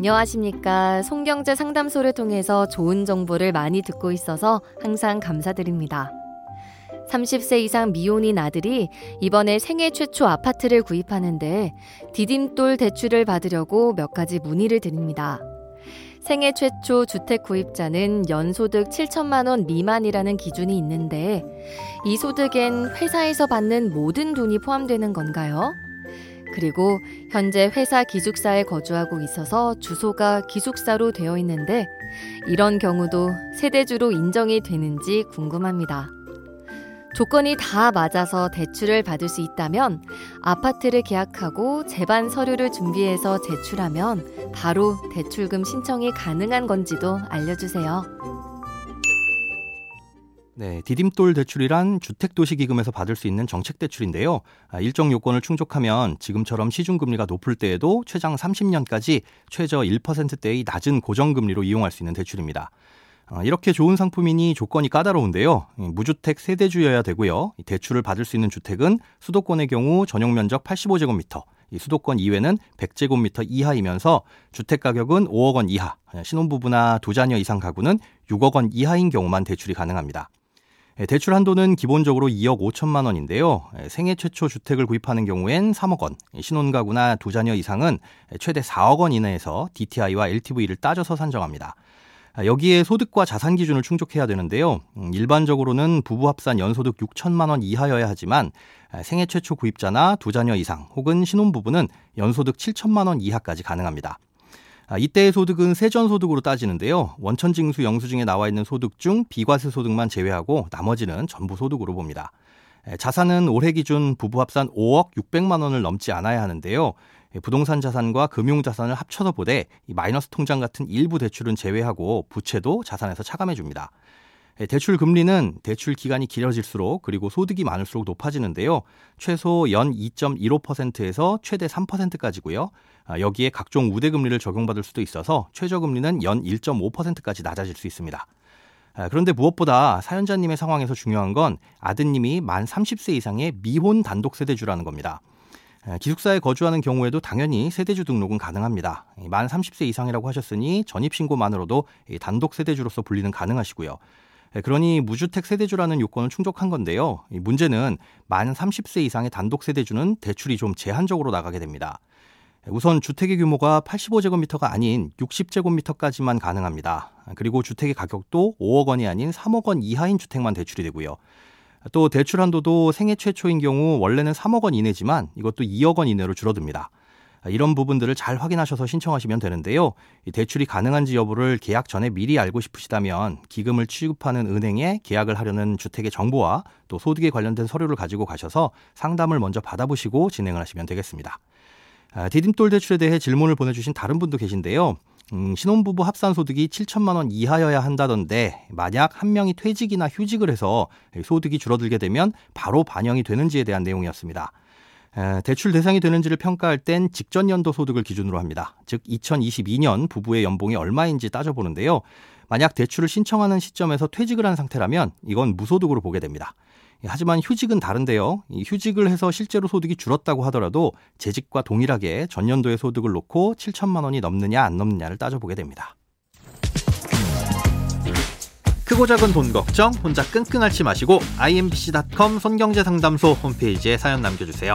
안녕하십니까. 송경제 상담소를 통해서 좋은 정보를 많이 듣고 있어서 항상 감사드립니다. 30세 이상 미혼인 아들이 이번에 생애 최초 아파트를 구입하는데 디딤돌 대출을 받으려고 몇 가지 문의를 드립니다. 생애 최초 주택 구입자는 연소득 7천만 원 미만이라는 기준이 있는데 이 소득엔 회사에서 받는 모든 돈이 포함되는 건가요? 그리고 현재 회사 기숙사에 거주하고 있어서 주소가 기숙사로 되어 있는데 이런 경우도 세대주로 인정이 되는지 궁금합니다. 조건이 다 맞아서 대출을 받을 수 있다면 아파트를 계약하고 재반 서류를 준비해서 제출하면 바로 대출금 신청이 가능한 건지도 알려주세요. 네, 디딤돌 대출이란 주택도시기금에서 받을 수 있는 정책 대출인데요. 아, 일정 요건을 충족하면 지금처럼 시중금리가 높을 때에도 최장 30년까지 최저 1%대의 낮은 고정금리로 이용할 수 있는 대출입니다. 어, 이렇게 좋은 상품이니 조건이 까다로운데요. 무주택 세대주여야 되고요. 대출을 받을 수 있는 주택은 수도권의 경우 전용 면적 85제곱미터, 수도권 이외는 100제곱미터 이하이면서 주택 가격은 5억 원 이하, 신혼부부나 두 자녀 이상 가구는 6억 원 이하인 경우만 대출이 가능합니다. 대출 한도는 기본적으로 2억 5천만 원인데요. 생애 최초 주택을 구입하는 경우엔 3억 원, 신혼가구나 두 자녀 이상은 최대 4억 원 이내에서 DTI와 LTV를 따져서 산정합니다. 아, 여기에 소득과 자산 기준을 충족해야 되는데요. 음, 일반적으로는 부부 합산 연소득 6천만 원 이하여야 하지만 아, 생애 최초 구입자나 두 자녀 이상 혹은 신혼부부는 연소득 7천만 원 이하까지 가능합니다. 아, 이때의 소득은 세전 소득으로 따지는데요. 원천징수 영수증에 나와 있는 소득 중 비과세 소득만 제외하고 나머지는 전부 소득으로 봅니다. 자산은 올해 기준 부부 합산 5억 600만 원을 넘지 않아야 하는데요. 부동산 자산과 금융 자산을 합쳐서 보되 마이너스 통장 같은 일부 대출은 제외하고 부채도 자산에서 차감해 줍니다. 대출 금리는 대출 기간이 길어질수록 그리고 소득이 많을수록 높아지는데요. 최소 연 2.15%에서 최대 3%까지고요. 아, 여기에 각종 우대 금리를 적용받을 수도 있어서 최저 금리는 연 1.5%까지 낮아질 수 있습니다. 아, 그런데 무엇보다 사연자님의 상황에서 중요한 건 아드님이 만 30세 이상의 미혼 단독 세대주라는 겁니다. 기숙사에 거주하는 경우에도 당연히 세대주 등록은 가능합니다. 만 30세 이상이라고 하셨으니 전입신고만으로도 단독 세대주로서 분리는 가능하시고요. 그러니 무주택 세대주라는 요건을 충족한 건데요. 문제는 만 30세 이상의 단독 세대주는 대출이 좀 제한적으로 나가게 됩니다. 우선 주택의 규모가 85제곱미터가 아닌 60제곱미터까지만 가능합니다. 그리고 주택의 가격도 5억 원이 아닌 3억 원 이하인 주택만 대출이 되고요. 또 대출 한도도 생애 최초인 경우 원래는 3억 원 이내지만 이것도 2억 원 이내로 줄어듭니다. 이런 부분들을 잘 확인하셔서 신청하시면 되는데요. 대출이 가능한지 여부를 계약 전에 미리 알고 싶으시다면 기금을 취급하는 은행에 계약을 하려는 주택의 정보와 또 소득에 관련된 서류를 가지고 가셔서 상담을 먼저 받아보시고 진행을 하시면 되겠습니다. 아, 디딤돌 대출에 대해 질문을 보내주신 다른 분도 계신데요. 음, 신혼부부 합산 소득이 7천만 원 이하여야 한다던데 만약 한 명이 퇴직이나 휴직을 해서 소득이 줄어들게 되면 바로 반영이 되는지에 대한 내용이었습니다. 에, 대출 대상이 되는지를 평가할 땐 직전 연도 소득을 기준으로 합니다. 즉 2022년 부부의 연봉이 얼마인지 따져보는데요. 만약 대출을 신청하는 시점에서 퇴직을 한 상태라면 이건 무소득으로 보게 됩니다. 예, 하지만 휴직은 다른데요. 휴직을 해서 실제로 소득이 줄었다고 하더라도 재직과 동일하게 전년도의 소득을 놓고 7천만 원이 넘느냐 안 넘느냐를 따져보게 됩니다. 크고 작은 돈 걱정 혼자 끙끙 앓지 마시고 imbc.com 손경제상담소 홈페이지에 사연 남겨주세요.